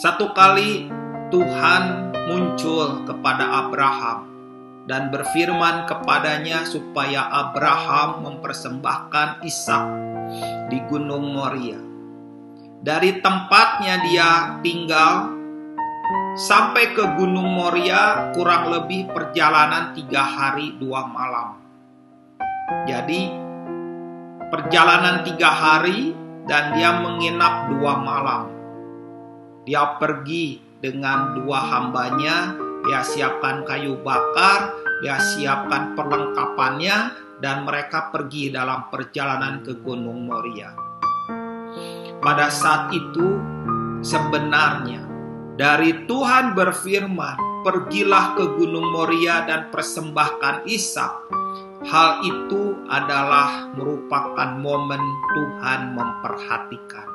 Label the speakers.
Speaker 1: Satu kali Tuhan muncul kepada Abraham dan berfirman kepadanya supaya Abraham mempersembahkan Ishak di Gunung Moria. Dari tempatnya dia tinggal sampai ke Gunung Moria kurang lebih perjalanan tiga hari dua malam. Jadi perjalanan tiga hari dan dia menginap dua malam. Dia pergi dengan dua hambanya, dia siapkan kayu bakar, dia siapkan perlengkapannya, dan mereka pergi dalam perjalanan ke Gunung Moria. Pada saat itu, sebenarnya dari Tuhan berfirman, "Pergilah ke Gunung Moria dan persembahkan Ishak." Hal itu adalah merupakan momen Tuhan memperhatikan.